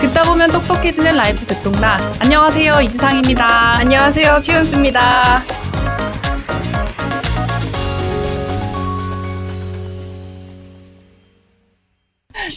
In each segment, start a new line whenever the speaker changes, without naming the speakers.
듣다 보면 똑똑해지는 라이프 듣동라. 안녕하세요. 이지상입니다.
안녕하세요. 최윤수입니다.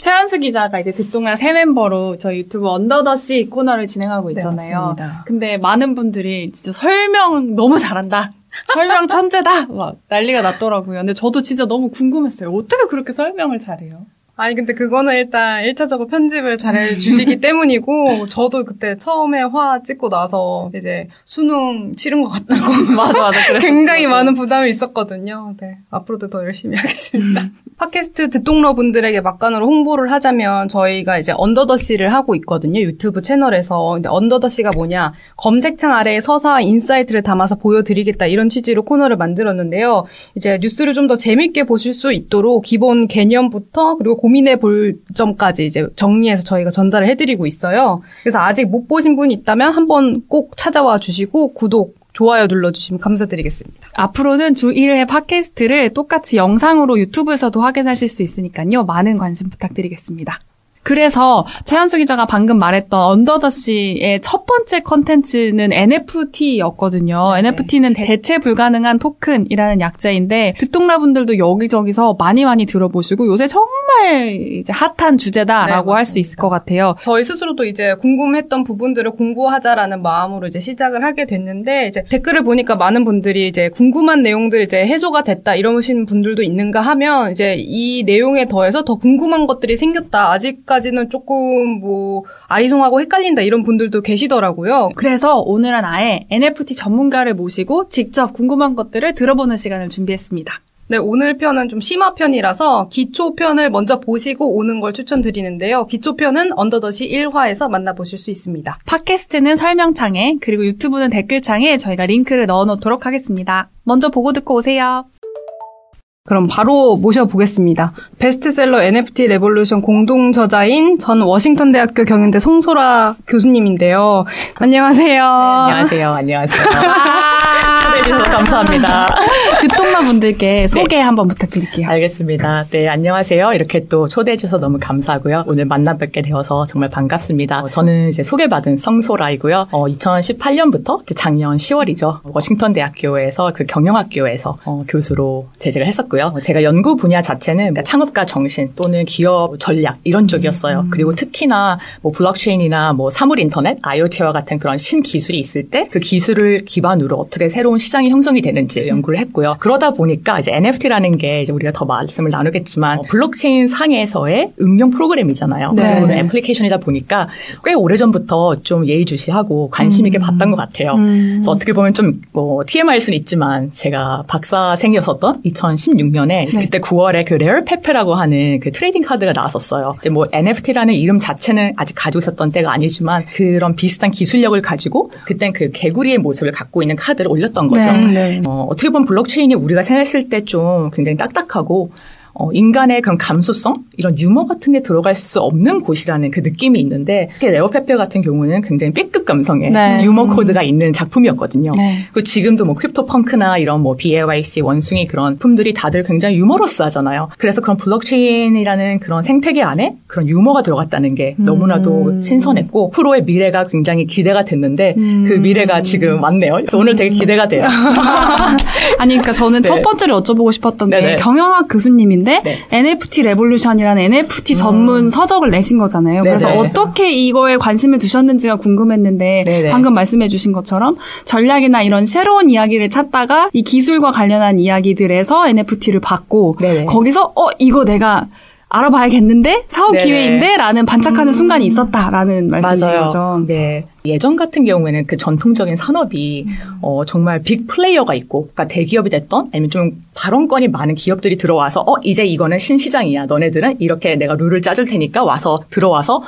최한수 기자가 이제 듣동라 새 멤버로 저희 유튜브 언더더시 코너를 진행하고
네,
있잖아요.
맞습니다.
근데 많은 분들이 진짜 설명 너무 잘한다. 설명 천재다. 막 난리가 났더라고요. 근데 저도 진짜 너무 궁금했어요. 어떻게 그렇게 설명을 잘해요?
아니 근데 그거는 일단 1차적으로 편집을 잘 해주시기 때문이고 저도 그때 처음에 화 찍고 나서 이제 수능 치른 것 같다고
맞아, 맞아.
굉장히 많은 부담이 있었거든요. 네. 앞으로도 더 열심히 하겠습니다. 팟캐스트 듣동러 분들에게 막간으로 홍보를 하자면 저희가 이제 언더더씨를 하고 있거든요. 유튜브 채널에서. 근데 언더더씨가 뭐냐. 검색창 아래에 서사와 인사이트를 담아서 보여드리겠다. 이런 취지로 코너를 만들었는데요. 이제 뉴스를 좀 더 재밌게 보실 수 있도록 기본 개념부터 그리고 고 민해 볼 점까지 이제 정리해서 저희가 전달을 해드리고 있어요. 그래서 아직 못 보신 분이 있다면 한번 꼭 찾아와 주시고 구독, 좋아요 눌러주시면 감사드리겠습니다.
앞으로는 주 1회 팟캐스트를 똑같이 영상으로 유튜브에서도 확인하실 수 있으니까요. 많은 관심 부탁드리겠습니다. 그래서 최한수 기자가 방금 말했던 언더더 씨의 첫 번째 컨텐츠는 NFT였거든요.
네.
NFT는 대체 불가능한 토큰이라는 약자인데 듣동라분들도 여기저기서 많이 많이 들어보시고 요새 정말 이제 핫한 주제다라고
네,
할수 있을. 것 같아요.
저희 스스로도 이제 궁금했던 부분들을 공부하자라는 마음으로 이제 시작을 하게 됐는데 이제 댓글을 보니까 많은 분들이 이제 궁금한 내용들 이제 해소가 됐다 이러신 분들도 있는가 하면 이제 이 내용에 더해서 더 궁금한 것들이 생겼다. 아직 까지는 조금 뭐 아리송하고 헷갈린다 이런 분들도 계시더라고요.
그래서 오늘은 아예 NFT 전문가를 모시고 직접 궁금한 것들을 들어보는 시간을 준비했습니다.
네, 오늘 편은 좀 심화 편이라서 기초 편을 먼저 보시고 오는 걸 추천드리는데요. 기초 편은 언더더시 1화에서 만나보실 수 있습니다.
팟캐스트는 설명창에 그리고 유튜브는 댓글창에 저희가 링크를 넣어놓도록 하겠습니다. 먼저 보고 듣고 오세요.
그럼 바로 모셔보겠습니다. 베스트셀러 NFT 레볼루션 공동 저자인 전 워싱턴 대학교 경영대 성소라 교수님인데요. 안녕하세요.
안녕하세요. 안녕하세요. 초대해주셔서 감사합니다.
듣동라 분들께 소개 한번 부탁드릴게요.
알겠습니다. 네, 안녕하세요. 이렇게 또 초대해주셔서 너무 감사하고요. 오늘 만나 뵙게 되어서 정말 반갑습니다. 어, 저는 이제 소개받은 성소라이고요. 어, 2018년부터 작년 10월이죠. 워싱턴 대학교에서 그 경영학교에서 어, 교수로 재직을 했었고 요. 어, 제가 연구 분야 자체는 창업가 정신 또는 기업 전략 이런 쪽이었어요. 그리고 특히나 뭐 블록체인이나 뭐 사물 인터넷, IoT와 같은 그런 신기술이 있을 때 그 기술을 기반으로 어떻게 새로운 시장이 형성이 되는지 연구를 했고요. 그러다 보니까 이제 NFT라는 게 이제 우리가 더 말씀을 나누겠지만 어, 블록체인 상에서의 응용 프로그램이잖아요.
네.
그리고 애플리케이션이다 보니까 꽤 오래전부터 좀 예의주시하고 관심 있게 봤던 것 같아요. 그래서 어떻게 보면 좀 뭐 TMI일 수는 있지만 제가 박사생이었었던 2016 년에 그때 9월에 그 Rare Pepe라고 하는 그 trading 카드가 나왔었어요. 이제 뭐 NFT라는 이름 자체는 아직 가지고 있었던 때가 아니지만 그런 비슷한 기술력을 가지고 그땐 그 개구리의 모습을 갖고 있는 카드를 올렸던 거죠.
네, 네.
어, 어떻게 보면 블록체인이 우리가 생각했을 때 좀 굉장히 딱딱하고 어, 인간의 그런 감수성 이런 유머 같은 게 들어갈 수 없는 곳이라는 그 느낌이 있는데 특히 Rare Pepe 같은 경우는 굉장히 B급 감성의
네.
유머 코드가 있는 작품이었거든요.
네.
그 지금도 뭐 크립토 펑크나 이런 뭐 BAYC 원숭이 그런 작품들이 다들 굉장히 유머러스하잖아요. 그래서 그런 블록체인이라는 그런 생태계 안에 그런 유머가 들어갔다는 게 너무나도 신선했고 앞으로의 미래가 굉장히 기대가 됐는데 그 미래가 지금 왔네요. 그래서 오늘 되게 기대가 돼요.
아니, 그러니까 저는
네.
첫 번째로 여쭤보고 싶었던 게
네네.
경영학 교수님인 데
네.
NFT Revolution이라는 NFT 전문 서적을 내신 거잖아요. 그래서
네네.
어떻게 이거에 관심을 두셨는지가 궁금했는데
네네.
방금 말씀해주신 것처럼 전략이나 이런 새로운 이야기를 찾다가 이 기술과 관련한 이야기들에서 NFT를 봤고
네네.
거기서 어 이거 내가 알아봐야겠는데 사업
네네.
기회인데라는 반짝하는 순간이 있었다라는 말씀이신
맞아요.
거죠.
네. 예전 같은 경우에는 그 전통적인 산업이 어, 정말 big player가 있고, 그러니까 대기업이 됐던 아니면 좀 발언권이 많은 기업들이 들어와서 어 이제 이거는 신시장이야. 너네들은 이렇게 내가 룰을 짜줄 테니까 와서 들어와서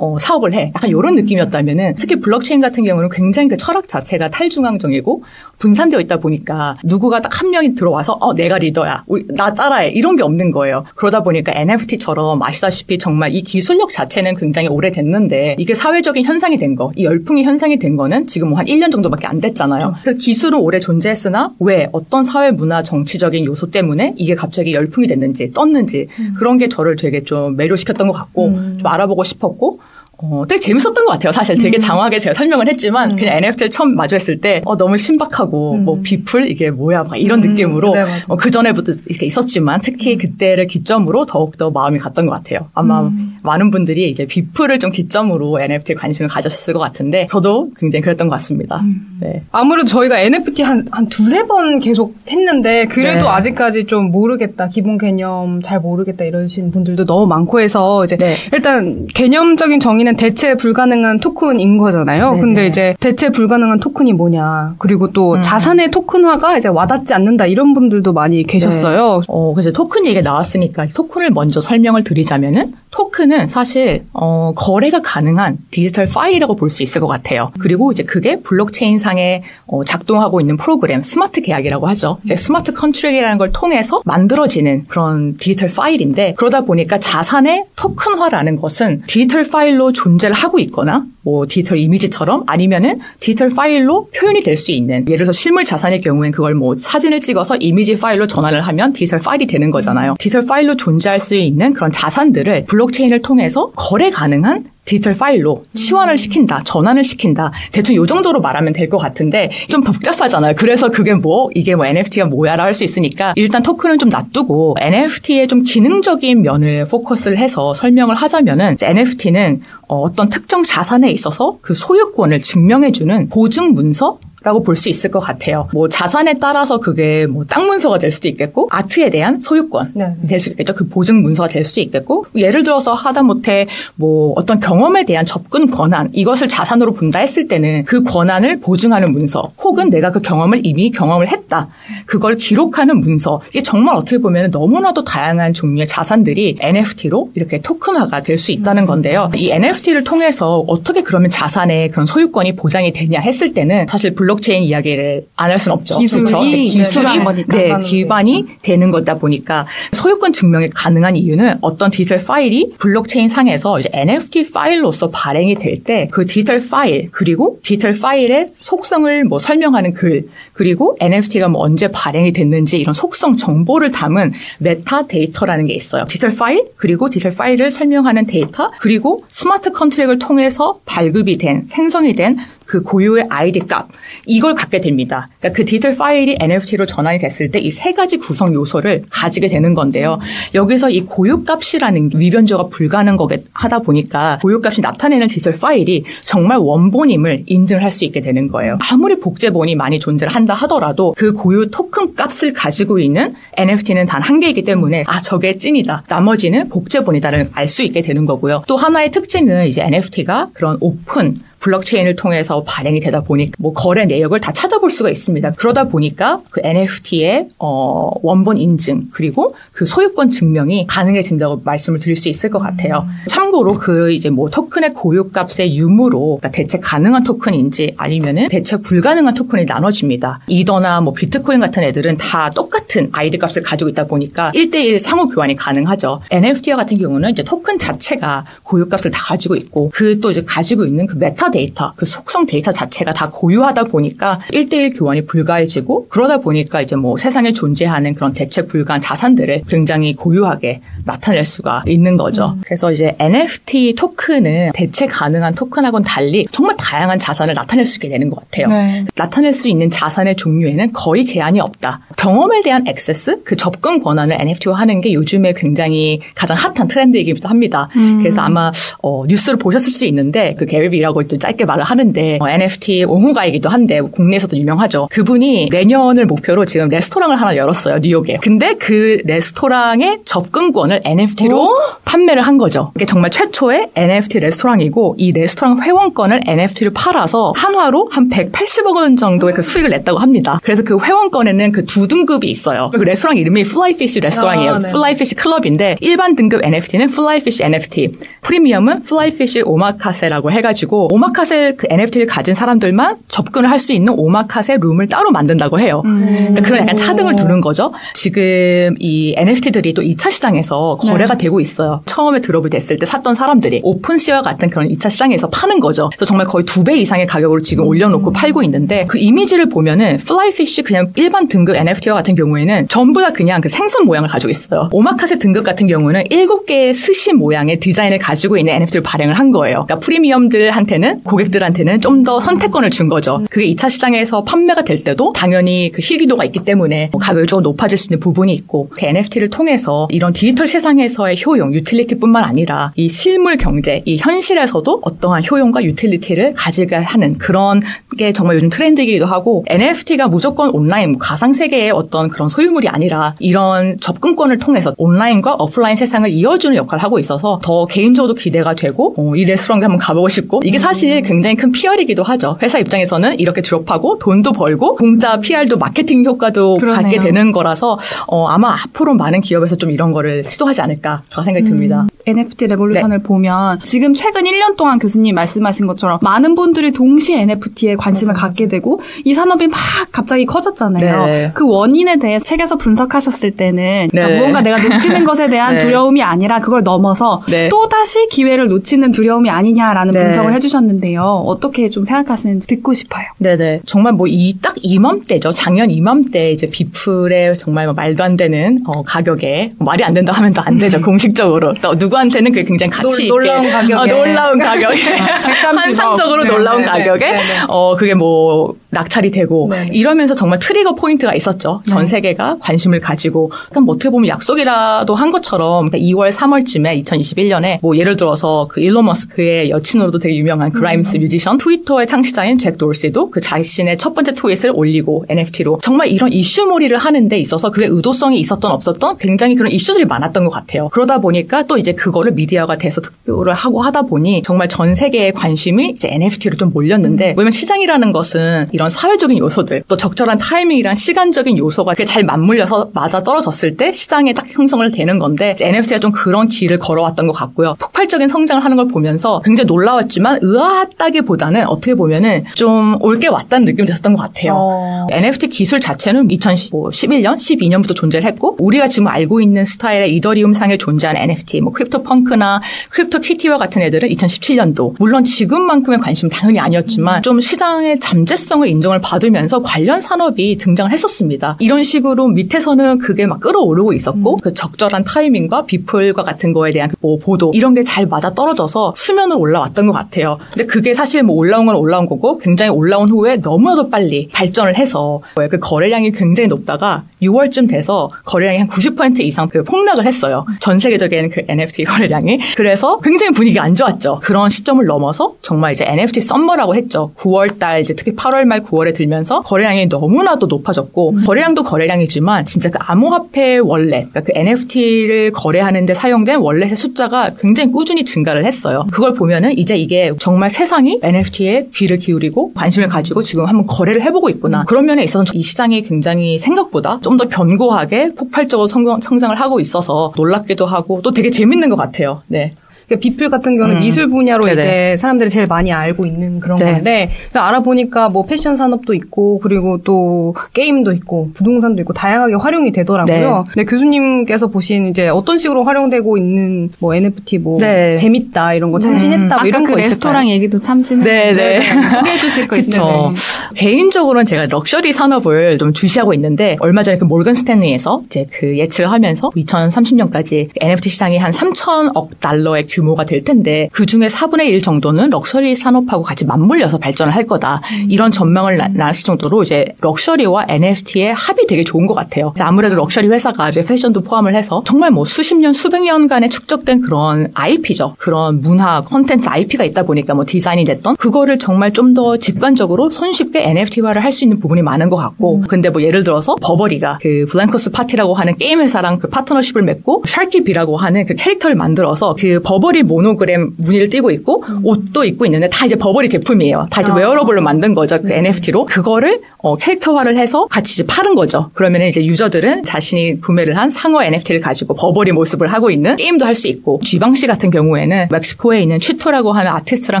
어, 사업을 해. 약간 이런 느낌이었다면은 특히 블록체인 같은 경우는 굉장히 그 철학 자체가 탈중앙적이고 분산되어 있다 보니까 누구가 딱 한 명이 들어와서 어 내가 리더야, 나 따라해 이런 게 없는 거예요. 그러다 보니까 NFT처럼 아시다시피 정말 이 기술력 자체는 굉장히 오래됐는데 이게 사회적인 현상이 된 거, 이 열풍이 현상이 된 거는 지금 뭐 한 1년 정도밖에 안 됐잖아요. 그 기술은 오래 존재했으나 왜 어떤 사회 문화 정치적인 요소 때문에 이게 갑자기 열풍이 됐는지 떴는지 그런 게 저를 되게 좀 매료시켰던 것 같고 좀 알아보고 싶었고 어, 되게 재밌었던 것 같아요. 사실 되게
음.
장황하게 제가 설명을 했지만 그냥 NFT를 처음 마주했을 때 어, 너무 신박하고 뭐 비플 이게 뭐야 막 이런
음.
느낌으로
네.
어, 그 전에부터 이렇게 있었지만 특히 그때를 기점으로 더욱 더 마음이 갔던 것 같아요. 아마
음.
많은 분들이 이제 비플을 좀 기점으로 NFT에 관심을 가졌을 것 같은데 저도 굉장히 그랬던 것 같습니다.
음.
네.
아무래도 저희가 NFT 한, 한 두세 번 계속 했는데, 그래도
네.
아직까지 좀 모르겠다, 기본 개념 잘 모르겠다 이러신 분들도 너무 많고 해서, 이제,
네.
일단 개념적인 정의는 대체 불가능한 토큰인 거잖아요.
네,
근데
네.
이제 대체 불가능한 토큰이 뭐냐. 그리고 또
음.
자산의 토큰화가 이제 와닿지 않는다 이런 분들도 많이 계셨어요.
어, 그래서 토큰 얘기가 나왔으니까 토큰을 먼저 설명을 드리자면은 토큰은 사실 어, 거래가 가능한 디지털 파일이라고 볼 수 있을 것 같아요. 그리고 이제 그게 블록체인 상에 어, 작동하고 있는 프로그램 스마트 계약이라고 하죠. 이제 smart contract이라는 걸 통해서 만들어지는 그런 디지털 파일인데 그러다 보니까 자산의 토큰화라는 것은 디지털 파일로 존재를 하고 있거나 뭐 디지털 이미지처럼 아니면은 디지털 파일로 표현이 될 수 있는 예를 들어서 실물 자산의 경우엔 그걸 뭐 사진을 찍어서 이미지 파일로 전환을 하면 디지털 파일이 되는 거잖아요. 디지털 파일로 존재할 수 있는 그런 자산들을 블록체인을 통해서 거래 가능한 디지털 파일로 치환을 시킨다, 전환을 시킨다. 대충 요 정도로 말하면 될 것 같은데 좀 복잡하잖아요. 그래서 그게 뭐 이게 뭐 NFT가 뭐야라 할 수 있으니까 일단 토큰은 좀 놔두고 NFT의 좀 기능적인 면을 포커스를 해서 설명을 하자면은 NFT는 어떤 특정 자산에 있어서 그 소유권을 증명해주는 보증 문서 라고 볼 수 있을 것 같아요. 뭐 자산에 따라서 그게 뭐 땅 문서가 될 수도 있겠고 아트에 대한 소유권
네.
될수 있겠죠. 그 보증 문서가 될 수 있겠고 예를 들어서 하다못해 뭐 어떤 경험에 대한 접근 권한 이것을 자산으로 본다 했을 때는 그 권한을 보증하는 문서 혹은 내가 그 경험을 이미 경험을 했다. 그걸 기록하는 문서 이게 정말 어떻게 보면 너무나도 다양한 종류의 자산들이 NFT로 이렇게 토큰화가 될 수 있다는 건데요. 이 NFT를 통해서 어떻게 그러면 자산의 그런 소유권이 보장이 되냐 했을 때는 사실 블록 체인 이야기를 안 할 수는 없죠.
기술이
그렇죠? 이제 기술이. 네,
기반으로
기반이 되는 거다 보니까 소유권 증명이 가능한 이유는 어떤 디지털 파일이 블록체인 상에서 이제 NFT 파일로서 발행이 될 때 그 디지털 파일 그리고 디지털 파일의 속성을 뭐 설명하는 글 그리고 NFT가 뭐 언제 발행이 됐는지 이런 속성 정보를 담은 메타 데이터라는 게 있어요. 디지털 파일 그리고 디지털 파일을 설명하는 데이터 그리고 smart contract을 통해서 발급이 된 생성이 된 그 고유의 아이디 값 이걸 갖게 됩니다. 그러니까 그 디지털 파일이 NFT로 전환이 됐을 때 이 세 가지 구성 요소를 가지게 되는 건데요. 여기서 이 고유 값이라는 게 위변조가 불가능하게 하다 보니까 고유 값이 나타내는 디지털 파일이 정말 원본임을 인증을 할 수 있게 되는 거예요. 아무리 복제본이 많이 존재를 한다 하더라도 그 고유 토큰 값을 가지고 있는 NFT는 단 한 개이기 때문에 아 저게 찐이다. 나머지는 복제본이다를 알 수 있게 되는 거고요. 또 하나의 특징은 이제 NFT가 그런 오픈 블록체인을 통해서 발행이 되다 보니까 뭐 거래 내역을 다 찾아볼 수가 있습니다. 그러다 보니까 그 NFT의 어 원본 인증 그리고 그 소유권 증명이 가능해진다고 말씀을 드릴 수 있을 것 같아요. 참고로 그 이제 뭐 토큰의 고유값의 유무로 그러니까 대체 가능한 토큰인지 아니면은 대체 불가능한 토큰이 나눠집니다. 이더나 뭐 비트코인 같은 애들은 다 똑같 은 아이디 값을 가지고 있다 보니까 1대1 상호 교환이 가능하죠. NFT 같은 경우는 이제 토큰 자체가 고유 값을 다 가지고 있고 그 또 이제 가지고 있는 그 메타 데이터, 그 속성 데이터 자체가 다 고유하다 보니까 1대1 교환이 불가해지고 그러다 보니까 이제 뭐 세상에 존재하는 그런 대체 불가한 자산들을 굉장히 고유하게 나타낼 수가 있는 거죠. 그래서 이제 NFT 토큰은 대체 가능한 토큰하고는 달리 정말 다양한 자산을 나타낼 수 있게 되는 것 같아요.
네.
나타낼 수 있는 자산의 종류에는 거의 제한이 없다. 경험에 대한 액세스, 그 접근 권한을 NFT화하는 게 요즘에 굉장히 가장 핫한 트렌드이기도 합니다. 그래서 아마 어, 뉴스를 보셨을 수 있는데 그 Gary Vee라고 좀 짧게 말을 하는데 어, NFT 옹호가이기도 한데 국내에서도 유명하죠. 그분이 내년을 목표로 지금 레스토랑을 하나 열었어요 뉴욕에. 근데 그 레스토랑의 접근권을 NFT로 판매를 한 거죠. 이게 정말 최초의 NFT 레스토랑이고 이 레스토랑 회원권을 NFT를 팔아서 한화로 한 180억 원 정도의 그 수익을 냈다고 합니다. 그래서 그 회원권에는 그 두 등급이 있어요. 있어요. 그 레스토랑 이름이 Flyfish 레스토랑이에요.
아, 네.
Flyfish 클럽인데 일반 등급 NFT는 Flyfish NFT, 프리미엄은 Flyfish 오마카세라고 해가지고 오마카세 그 NFT를 가진 사람들만 접근을 할 수 있는 오마카세 룸을 따로 만든다고 해요. 그러니까 그런 약간 차등을 두는 거죠. 지금 이 NFT들이 또 2차 시장에서 거래가 되고 있어요. 처음에 drop을 됐을 때 샀던 사람들이 OpenSea와 같은 그런 2차 시장에서 파는 거죠. 그래서 정말 거의 두 배 이상의 가격으로 지금 올려놓고 팔고 있는데 그 이미지를 보면은 Flyfish 그냥 일반 등급 NFT와 같은 경우에 는 전부 다 그냥 그 생선 모양을 가지고 있어요. 오마카세 등급 같은 경우는 7개의 스시 모양의 디자인을 가지고 있는 NFT를 발행을 한 거예요. 그러니까 프리미엄들한테는 고객들한테는 좀 더 선택권을 준 거죠. 그게 2차 시장에서 판매가 될 때도 당연히 그 희귀도가 있기 때문에 뭐 가격이 좀 높아질 수 있는 부분이 있고 그 NFT를 통해서 이런 디지털 세상에서의 효용, 유틸리티뿐만 아니라 이 실물 경제, 이 현실에서도 어떠한 효용과 유틸리티를 가지게 하는 그런 게 정말 요즘 트렌드이기도 하고 NFT가 무조건 온라인 뭐 가상 세계의 어떤 그런 소유물이 아니라 이런 접근권을 통해서 온라인과 오프라인 세상을 이어주는 역할을 하고 있어서 더 개인적으로 기대가 되고 어, 이 레스토랑도 한번 가보고 싶고 이게 사실 굉장히 큰 PR이기도 하죠. 회사 입장에서는 이렇게 drop하고 돈도 벌고 공짜 PR도 마케팅 효과도
그러네요.
갖게 되는 거라서 어, 아마 앞으로 많은 기업에서 좀 이런 거를 시도하지 않을까 생각이 듭니다.
NFT Revolution을
네.
보면 지금 최근 1년 동안 교수님 말씀하신 것처럼 많은 분들이 동시에 NFT에 관심을 갖게 되고 이 산업이 막 갑자기 커졌잖아요.
네.
그 원인에 대해 책에서 분석하셨을 때는 그러니까
네.
무언가 내가 놓치는 것에 대한
네.
두려움이 아니라 그걸 넘어서
네.
또 다시 기회를 놓치는 두려움이 아니냐라는
네.
분석을 해주셨는데요. 어떻게 좀 생각하시는지 듣고 싶어요.
네네. 정말 뭐 이 딱 이맘때죠. 작년 이맘때 이제 비플의 정말 뭐 말도 안 되는 어, 가격에 뭐 말이 안 된다 하면 또 안 되죠. 공식적으로. 또 누구한테는 그게 굉장히 가치
놀-
있게
놀라운 가격에.
어, 놀라운 가격에
130억.
환상적으로
네,
놀라운 가격에. 어 그게 뭐 낙찰이 되고
네.
이러면서 정말 trigger point가 있었죠. 전 세계 가 관심을 가지고 그러니까 뭐 어떻게 보면 약속이라도 한 것처럼 그러니까 2월 3월쯤에 2021년에 뭐 예를 들어서 그 일론 머스크의 여친으로도 되게 유명한 그라임스 뮤지션 트위터의 창시자인 잭 도시도 그 자신의 첫 번째 트윗을 올리고 NFT로 정말 이런 이슈몰이를 하는 데 있어서 그게 의도성이 있었던 없었던 굉장히 그런 이슈들이 많았던 것 같아요. 그러다 보니까 또 이제 그거를 미디어가 대서특필을 하고 하다 보니 정말 전 세계의 관심이 이제 NFT로 좀 몰렸는데 왜냐면 시장이라는 것은 이런 사회적인 요소들 또 적절한 타이밍이란 시간적인 요소가 그게 잘 맞물려서 맞아 떨어졌을 때 시장에 딱 형성을 되는 건데 NFT가 좀 그런 길을 걸어왔던 것 같고요. 폭발적인 성장을 하는 걸 보면서 굉장히 놀라웠지만 의아하다기보다는 어떻게 보면은 좀 올게 왔다는 느낌이 들었던 것 같아요.
어.
NFT 기술 자체는 2011년, 12년부터 존재를 했고 우리가 지금 알고 있는 스타일의 이더리움 상에 존재하는 NFT, 뭐 크립토 펑크나 크립토 키티와 같은 애들은 2017년도 물론 지금만큼의 관심은 당연히 아니었지만 좀 시장의 잠재성을 인정을 받으면서 관련 산업이 등장을 했었습니다. 이런 식 으로 밑에서는 그게 막 끓어오르고 있었고 그 적절한 타이밍과 비플과 같은 거에 대한 그뭐 보도 이런 게 잘 맞아 떨어져서 수면으로 올라왔던 것 같아요. 근데 그게 사실 뭐 올라온 건 올라온 거고 굉장히 올라온 후에 너무나도 빨리 발전을 해서 그 거래량이 굉장히 높다가 6월쯤 돼서 거래량이 한 90% 이상 그 폭락을 했어요. 전 세계적인 그 NFT 거래량이. 그래서 굉장히 분위기가 안 좋았죠. 그런 시점을 넘어서 정말 이제 NFT 썸머라고 했죠. 9월 달 이제 특히 8월 말 9월에 들면서 거래량이 너무나도 높아졌고 거래량도 거래량 이지만 진짜 그 암호화폐 월렛, 그러니까 그 NFT를 거래하는데 사용된 월렛의 숫자가 굉장히 꾸준히 증가를 했어요. 그걸 보면은 이제 이게 정말 세상이 NFT에 귀를 기울이고 관심을 가지고 지금 한번 거래를 해보고 있구나. 그런 면에 있어서 이 시장이 굉장히 생각보다 좀 더 견고하게 폭발적으로 성장, 성장을 하고 있어서 놀랍기도 하고 또 되게 재밌는 것 같아요. 네.
그러니까 비플 같은 경우는
음.
미술 분야로
네네.
이제 사람들이 제일 많이 알고 있는 그런
네.
건데 알아보니까 뭐 패션 산업도 있고 그리고 또 게임도 있고 부동산도 있고 다양하게 활용이 되더라고요.
네.
근데 교수님께서 보신 이제 어떤 식으로 활용되고 있는 뭐 NFT 뭐
네.
재밌다 이런 거 참신했다 뭐
아까
이런
그
있을까요?
레스토랑 얘기도 참신해.
네, 네.
소개해 주실 거. 있어요.
개인적으로는 제가 럭셔리 산업을 좀 주시하고 있는데 얼마 전에 그 모건 스탠리에서 이제 그 예측을 하면서 2030년까지 NFT 시장이 한 3천억 달러의 규 모가 될 텐데 그 중에 4분의 1 정도는 럭셔리 산업하고 같이 맞물려서 발전을 할 거다. 이런 전망을 나- 나눴을 정도로 이제 럭셔리와 NFT의 합이 되게 좋은 것 같아요. 아무래도 럭셔리 회사가 이제 패션도 포함을 해서 정말 뭐 수십 년, 수백 년간에 축적된 그런 IP죠. 그런 문화, 콘텐츠 IP가 있다 보니까 뭐 디자인이 됐던 그거를 정말 좀 더 직관적으로 손쉽게 NFT화를 할 수 있는 부분이 많은 것 같고 근데 뭐 예를 들어서 버버리가 그 블랭코스 파티라고 하는 게임 회사랑 그 파트너십을 맺고 샤키 비라고 하는 그 캐릭터를 만들어서 그 버버리 버버리 모노그램 무늬를 띄고 있고 옷도 입고 있는데 다 이제 버버리 제품이에요. 다 이제
아.
wearable로 만든 거죠. 그 NFT로 그거를 어, 캐릭터화를 해서 같이 이제 파는 거죠. 그러면 이제 유저들은 자신이 구매를 한 상어 NFT를 가지고 버버리 모습을 하고 있는 게임도 할 수 있고 구찌 같은 경우에는 멕시코에 있는 취토라고 하는 아티스트랑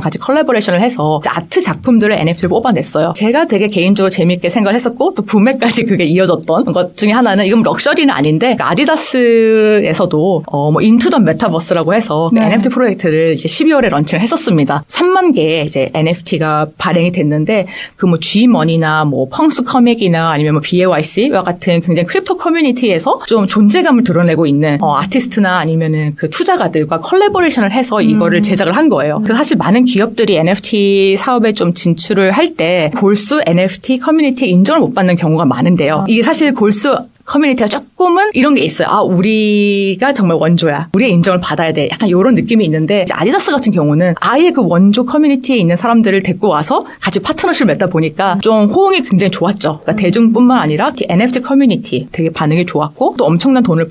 같이 컬래버레이션을 해서 아트 작품들을 NFT를 뽑아냈어요. 제가 되게 개인적으로 재밌게 생각을 했었고 또 구매까지 그게 이어졌던 것 중에 하나는 이건 럭셔리는 아닌데 아디다스에서도 어, 뭐 Into the Metaverse라고 해서
네.
NFT 프로젝트를 이제 12월에 launching을 했었습니다. 3만 개의 이제 NFT가 발행이 됐는데 그 뭐 G머니나 뭐 펑크스 코믹이나 아니면 뭐 BAYC와 같은 굉장히 crypto 커뮤니티에서 좀 존재감을 드러내고 있는 어, 아티스트나 아니면은 그 투자가들과 컬래버레이션을 해서 이거를 제작을 한 거예요. 그래서 사실 많은 기업들이 NFT 사업에 좀 진출을 할 때 골수 NFT 커뮤니티 인정을 못 받는 경우가 많은데요. 이게 사실 골수 커뮤니티가 조금은 이런 게 있어요. 아, 우리가 정말 원조야. 우리의 인정을 받아야 돼. 약간 이런 느낌이 있는데 아디다스 같은 경우는 아예 그 원조 커뮤니티에 있는 사람들을 데리고 와서 같이 파트너십을 맺다 보니까 좀 호응이 굉장히 좋았죠. 그러니까 대중뿐만 아니라 이 NFT 커뮤니티 되게 반응이 좋았고 또 엄청난 돈을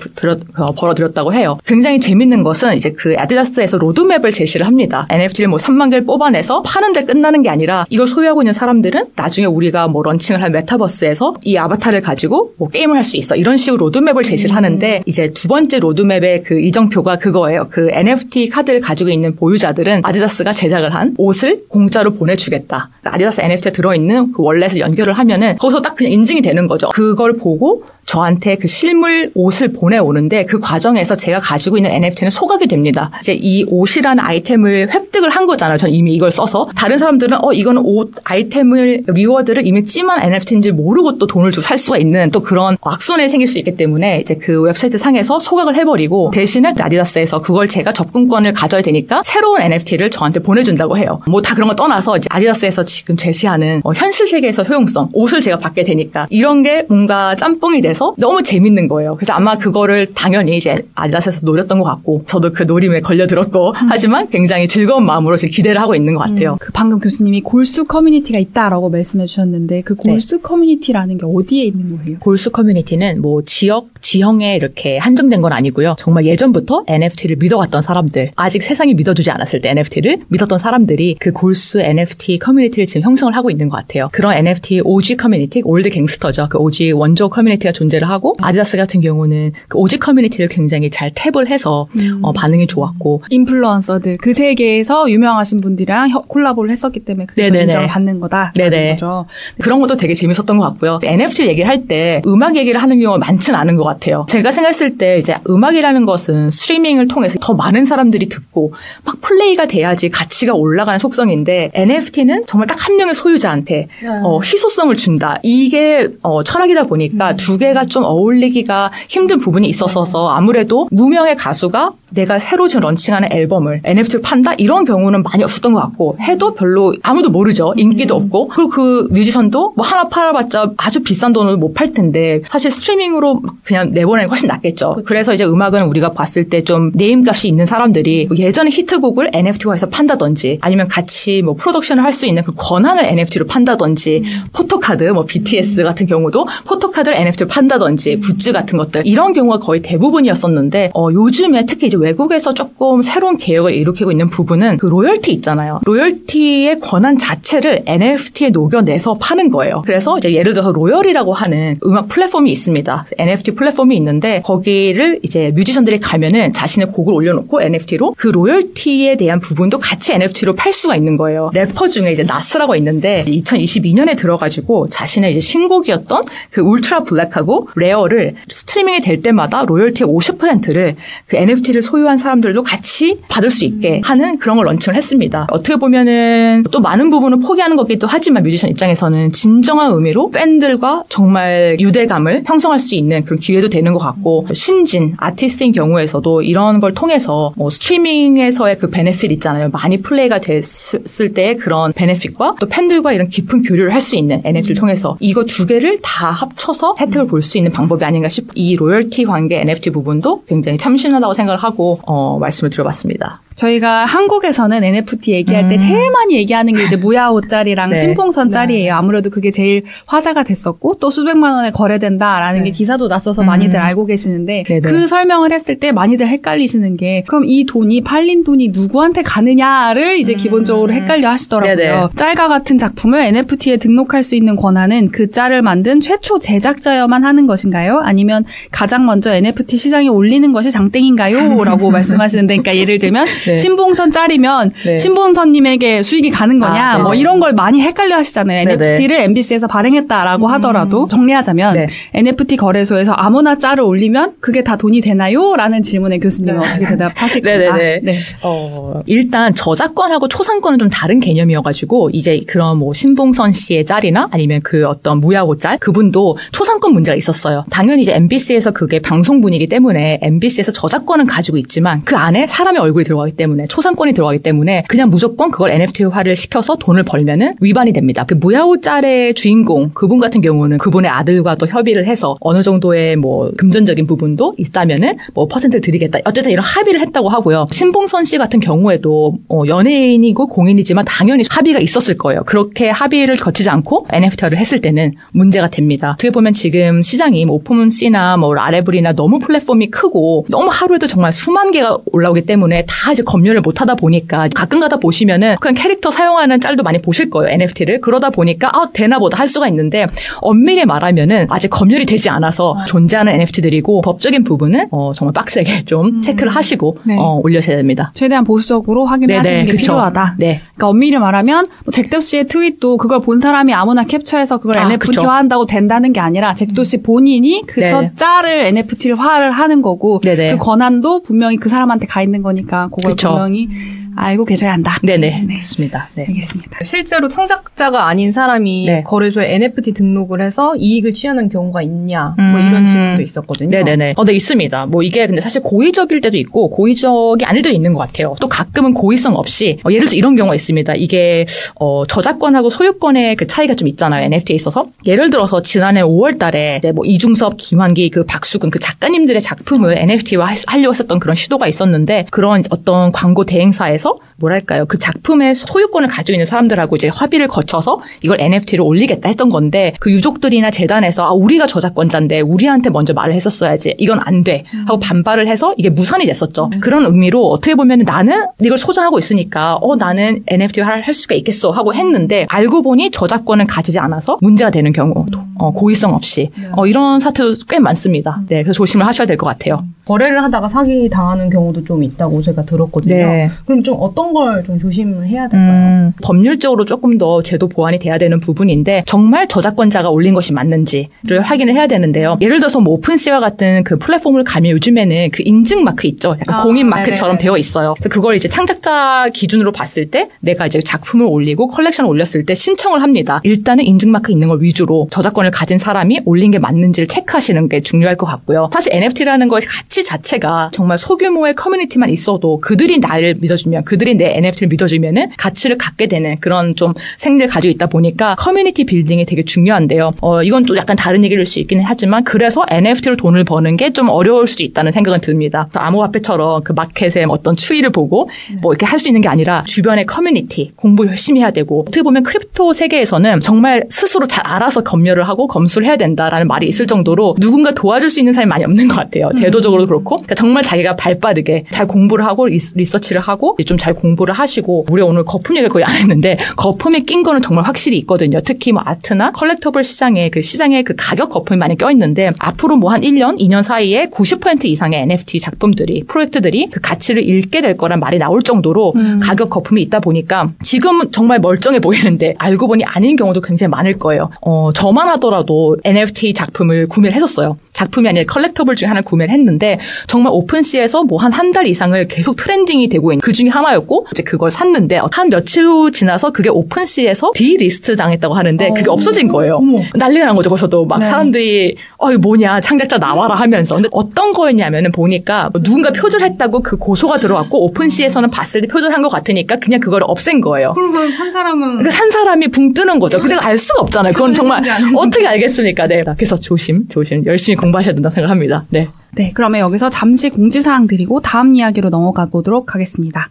어, 벌어들였다고 해요. 굉장히 재밌는 것은 이제 그 아디다스에서 로드맵을 제시를 합니다. NFT를 뭐 3만 개를 뽑아내서 파는데 끝나는 게 아니라 이걸 소유하고 있는 사람들은 나중에 우리가 뭐 launching을 할 메타버스에서 이 아바타를 가지고 뭐 게임을 할 수 있어. 이런 식으로 로드맵을 제시를 하는데 이제 두 번째 로드맵의 그 이정표가 그거예요. 그 NFT 카드를 가지고 있는 보유자들은 아디다스가 제작을 한 옷을 공짜로 보내주겠다. 아디다스 NFT에 들어있는 그 wallet을 연결을 하면은 거기서 딱 그냥 인증이 되는 거죠. 그걸 보고 저한테 그 실물 옷을 보내오는데 그 과정에서 제가 가지고 있는 NFT는 소각이 됩니다. 이제 이 옷이라는 아이템을 획득을 한 거잖아요. 전 이미 이걸 써서. 다른 사람들은 어, 이거는 옷 아이템을, reward를 이미 찜한 NFT인지 모르고 또 돈을 주고 살 수가 있는 또 그런 악순환이 생길 수 있기 때문에 이제 그 웹사이트 상에서 소각을 해버리고 대신에 아디다스에서 그걸 제가 접근권을 가져야 되니까 새로운 NFT를 저한테 보내준다고 해요. 뭐 다 그런 거 떠나서 이제 아디다스에서 지금 제시하는 어, 현실 세계에서 효용성, 옷을 제가 받게 되니까 이런 게 뭔가 짬뽕이 돼서 너무 재밌는 거예요. 그래서 아마 그거를 당연히 이제 아디다스에서 노렸던 것 같고 저도 그 노림에 걸려들었고 하지만 굉장히 즐거운 마음으로 지금 기대를 하고 있는 것 같아요.
그 방금 교수님이 골수 커뮤니티가 있다라고 말씀해 주셨는데 그 골수 커뮤니티라는 게 어디에 있는 거예요?
골수 커뮤니티는 뭐 지역, 지형에 이렇게 한정된 건 아니고요. 정말 예전부터 NFT를 믿어왔던 사람들, 아직 세상이 믿어주지 않았을 때 NFT를 믿었던 사람들이 그 골수 NFT 커뮤니티 를 지금 형성을 하고 있는 것 같아요. 그런 NFT OG 커뮤니티, old gangster죠. 그 OG 원조 커뮤니티가 존재를 하고 아디다스 같은 경우는 그 OG 커뮤니티를 굉장히 잘 tap을 해서 어, 반응이 좋았고
인플루언서들 그 세계에서 유명하신 분들이랑 혀- 콜라보를 했었기 때문에
네네네.
인정을 받는 거다.
네네.
거죠.
그런 것도 되게 재밌었던 것 같고요. NFT 얘기를 할 때 음악 얘기를 하는 경우가 많지는 않은 것 같아요. 제가 생각했을 때 이제 음악이라는 것은 스트리밍을 통해서 더 많은 사람들이 듣고 막 플레이가 돼야지 가치가 올라가는 속성인데 NFT는 정말 딱 한 명의 소유자한테 어, 희소성을 준다. 이게 어, 철학이다 보니까 두 개가 좀 어울리기가 힘든 부분이 있었어서 아무래도 무명의 가수가 내가 새로 지금 런칭하는 앨범을 NFT로 판다? 이런 경우는 많이 없었던 것 같고 해도 별로 아무도 모르죠. 인기도 없고. 그리고 그 뮤지션도 뭐 하나 팔아봤자 아주 비싼 돈으로 못 팔 텐데 사실 스트리밍으로 막 그냥 내보내는 게 훨씬 낫겠죠. 그래서 이제 음악은 우리가 봤을 때 좀 name값이 있는 사람들이 뭐 예전에 히트곡을 NFT화해서 판다든지 아니면 같이 뭐 프로덕션을 할 수 있는 그 권한을 NFT로 판다든지 포토카드 뭐 BTS 같은 경우도 포토카드를 NFT로 판다든지 굿즈 같은 것들. 이런 경우가 거의 대부분이었었는데 어, 요즘에 특히 이제 외국에서 조금 새로운 개혁을 일으키고 있는 부분은 그 로열티 있잖아요. 로열티의 권한 자체를 NFT에 녹여내서 파는 거예요. 그래서 이제 예를 들어서 로열이라고 하는 음악 플랫폼이 있습니다. NFT 플랫폼이 있는데 거기를 이제 뮤지션들이 가면은 자신의 곡을 올려놓고 NFT로 그 로열티에 대한 부분도 같이 NFT로 팔 수가 있는 거예요. 래퍼 중에 이제 나스라고 있는데 2022년에 들어가지고 자신의 이제 신곡이었던 그 Ultra Black하고 Rare를 스트리밍이 될 때마다 로열티의 50%를 그 NFT를 소유한 사람들도 같이 받을 수 있게 하는 그런 걸 launching을 했습니다. 어떻게 보면은 또 많은 부분을 포기하는 거기도 하지만 뮤지션 입장에서는 진정한 의미로 팬들과 정말 유대감을 형성할 수 있는 그런 기회도 되는 것 같고 신진 아티스트인 경우에서도 이런 걸 통해서 뭐 스트리밍에서의 그 benefit 있잖아요. 많이 플레이가 됐을 때의 그런 benefit과 또 팬들과 이런 깊은 교류를 할 수 있는 NFT를 통해서 이거 두 개를 다 합쳐서 혜택을 볼 수 있는 방법이 아닌가 싶. 이 로열티 관계 NFT 부분도 굉장히 참신하다고 생각을 하고 어, 말씀을 드려봤습니다.
저희가 한국에서는 NFT 얘기할 때
음.
제일 많이 얘기하는 게 이제 무야호짜리랑
네.
신봉선 짤이에요. 아무래도 그게 제일 화제가 됐었고 또 수백만 원에 거래된다라는 게 기사도 났어서 많이들
음.
알고 계시는데
네네.
그 설명을 했을 때 많이들 헷갈리시는 게 그럼 이 돈이 팔린 돈이 누구한테 가느냐를 이제 기본적으로 헷갈려 하시더라고요.
음. 네네.
짤과 같은 작품을 NFT에 등록할 수 있는 권한은 그 짤을 만든 최초 제작자여만 하는 것인가요? 아니면 가장 먼저 NFT 시장에 올리는 것이 장땡인가요? 라고 말씀하시는데, 그러니까 예를 들면
네.
신봉선 짤이면
네.
신봉선님에게 수익이 가는 거냐,
아.
뭐 이런 걸 많이 헷갈려 하시잖아요.
네네.
NFT를 MBC에서 발행했다라고 하더라도 정리하자면
네.
NFT 거래소에서 아무나 짤을 올리면 그게 다 돈이 되나요? 라는 질문에 교수님은 어떻게 대답하실까요?
네네네. 어, 일단 저작권하고 초상권은 좀 다른 개념이어가지고 이제 그런 뭐 신봉선 씨의 짤이나 아니면 그 어떤 무야호 짤 그분도 초상권 문제가 있었어요. 당연히 이제 MBC에서 그게 방송 분이기 때문에 MBC에서 저작권은 가지고 있지만 그 안에 사람의 얼굴이 들어가 기 때문에 초상권이 들어가기 때문에 그냥 무조건 그걸 NFT화를 시켜서 돈을 벌면은 위반이 됩니다. 그 무야호 짤의 주인공 그분 같은 경우는 그분의 아들과 또 협의를 해서 어느 정도의 뭐 금전적인 부분도 있다면은 뭐 퍼센트 드리겠다. 어쨌든 이런 합의를 했다고 하고요. 신봉선 씨 같은 경우에도 어, 연예인이고 공인이지만 당연히 합의가 있었을 거예요. 그렇게 합의를 거치지 않고 NFT화를 했을 때는 문제가 됩니다. 어떻게 보면 지금 시장이 뭐 오픈씨나 뭐 라레블이나 너무 플랫폼이 크고 너무 하루에도 정말 수만 개가 올라오기 때문에 다 이제 검열을 못 하다 보니까 가끔가다 보시면은 그냥 캐릭터 사용하는 짤도 많이 보실 거예요. NFT를. 그러다 보니까 아 되나 보다 할 수가 있는데 엄밀히 말하면은 아직 검열이 되지 않아서 존재하는 NFT들이고 법적인 부분은 어, 정말 빡세게 좀 체크를 하시고
네.
어, 올려셔야 됩니다.
최대한 보수적으로 확인하시는 게
그쵸.
필요하다.
네.
그러니까 엄밀히 말하면 뭐 잭도 씨의 트윗도 그걸 본 사람이 아무나 캡처해서 그걸
아,
NFT화 한다고 된다는 게 아니라 잭도 씨 본인이 그
네.
첫 짤을 NFT를 화를 하는 거고
네네.
그 권한도 분명히 그 사람한테 가 있는 거니까 그걸
그쵸.
분명히 알고 계셔야 한다.
네네.
네.
맞습니다. 네.
알겠습니다.
실제로 창작자가 아닌 사람이
네.
거래소에 NFT 등록을 해서 이익을 취하는 경우가 있냐 뭐
음.
이런 질문도 있었거든요.
네네네. 어, 네, 있습니다. 뭐 이게 근데 사실 고의적일 때도 있고 고의적이 아닐 때도 있는 것 같아요. 또 가끔은 고의성 없이 어, 예를 들어 이런 경우가 있습니다. 이게 어, 저작권하고 소유권의 그 차이가 좀 있잖아요. NFT에 있어서. 예를 들어서 지난해 5월 달에 이제 뭐 이중섭, 김환기, 그 박수근 그 작가님들의 작품을 NFT화 하려고 했었던 그런 시도가 있었는데 그런 어떤 광고 대행사에서 뭐랄까요. 그 작품의 소유권을 가지고 있는 사람들하고 이제 합의를 거쳐서 이걸 NFT로 올리겠다 했던 건데 그 유족들이나 재단에서 아, 우리가 저작권자인데 우리한테 먼저 말을 했었어야지. 이건 안 돼. 하고 반발을 해서 이게 무산이 됐었죠. 그런 의미로 어떻게 보면 나는 이걸 소장하고 있으니까 어 나는 NFT 할 수가 있겠어 하고 했는데 알고 보니 저작권을 가지지 않아서 문제가 되는 경우 어, 고의성 없이 어, 이런 사태도 꽤 많습니다. 네, 그래서 조심을 하셔야 될 것 같아요.
거래를 하다가 사기 당하는 경우도 좀 있다고 제가 들었거든요.
네.
그럼 좀 어떤 걸 좀 조심을 해야 될까요?
음, 법률적으로 조금 더 제도 보완이 돼야 되는 부분인데 정말 저작권자가 올린 것이 맞는지를 확인을 해야 되는데요. 예를 들어서 뭐 오픈시와 같은 그 플랫폼을 가면 요즘에는 그 인증 마크 있죠. 약간
아,
공인 마크처럼. 되어 있어요. 그래서 그걸 이제 창작자 기준으로 봤을 때 내가 이제 작품을 올리고 컬렉션을 올렸을 때 신청을 합니다. 일단은 인증 마크 있는 걸 위주로 저작권을 가진 사람이 올린 게 맞는지를 체크하시는 게 중요할 것 같고요. 사실 NFT라는 것이 가치 자체가 정말 소규모의 커뮤니티만 있어도 그들이 나를 믿어주면 그들이 내 NFT를 믿어주면은 가치를 갖게 되는 그런 좀 생리를 가지고 있다 보니까 커뮤니티 building이 되게 중요한데요. 어, 이건 또 약간 다른 얘기일 수 있기는 하지만 그래서 NFT로 돈을 버는 게 좀 어려울 수도 있다는 생각은 듭니다. 암호화폐처럼 그 마켓의 어떤 추이를 보고 뭐 이렇게 할 수 있는 게 아니라 주변의 커뮤니티 공부 열심히 해야 되고 어떻게 보면 crypto 세계에서는 정말 스스로 잘 알아서 검열을 하고 검수를 해야 된다라는 말이 있을 정도로 누군가 도와줄 수 있는 사람이 많이 없는 것 같아요. 제도적으로 그렇고 그러니까 정말 자기가 발빠르게 잘 공부를 하고 리서치를 하고 좀 잘 공부를 하시고 우리 오늘 거품 얘기를 거의 안 했는데 거품이 낀 거는 정말 확실히 있거든요. 특히 뭐 아트나 collectible 시장에 그 시장에 그 가격 거품이 많이 껴 있는데 앞으로 뭐 한 1년, 2년 사이에 90% 이상의 NFT 작품들이 프로젝트들이 그 가치를 잃게 될 거란 말이 나올 정도로 가격 거품이 있다 보니까 지금은 정말 멀쩡해 보이는데 알고 보니 아닌 경우도 굉장히 많을 거예요. 어, 저만 하더라도 NFT 작품을 구매를 했었어요. 작품이 아니라 collectible 중에 하나 구매를 했는데 정말 오픈시에서 뭐 한 한 달 이상을 계속 trending이 되고 있는 그 중에 하나 였고 이제 그걸 샀는데 한 며칠 후 지나서 그게 오픈시에서 delist 당했다고 하는데 그게 없어진 거예요. 난리가 난 거죠. 거기서도 막 사람들이 어 이거 뭐냐 창작자 나와라 하면서 근데 어떤 거였냐면은 보니까 뭐 누군가 표절했다고 그 고소가 들어왔고 오픈시에서는 봤을 때 표절한 것 같으니까 그냥 그걸 없앤 거예요.
그러면 산 사람은
그러니까 산 사람이 붕 뜨는 거죠. 근데 알 수가 없잖아요. 그건 정말. 어떻게 알겠습니까? 네. 그래서 조심, 조심, 열심히 공부하셔야 된다고 생각합니다. 네.
네, 그러면 여기서 잠시 공지사항 드리고 다음 이야기로 넘어가 보도록 하겠습니다.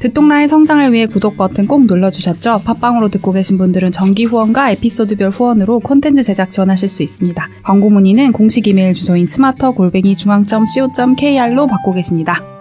듣동라의 성장을 위해 구독 버튼 꼭 눌러주셨죠? 팟빵으로 듣고 계신 분들은 정기 후원과 에피소드별 후원으로 콘텐츠 제작 지원하실 수 있습니다. 광고 문의는 공식 이메일 주소인 스마터 골뱅이 중앙.co.kr로 받고 계십니다.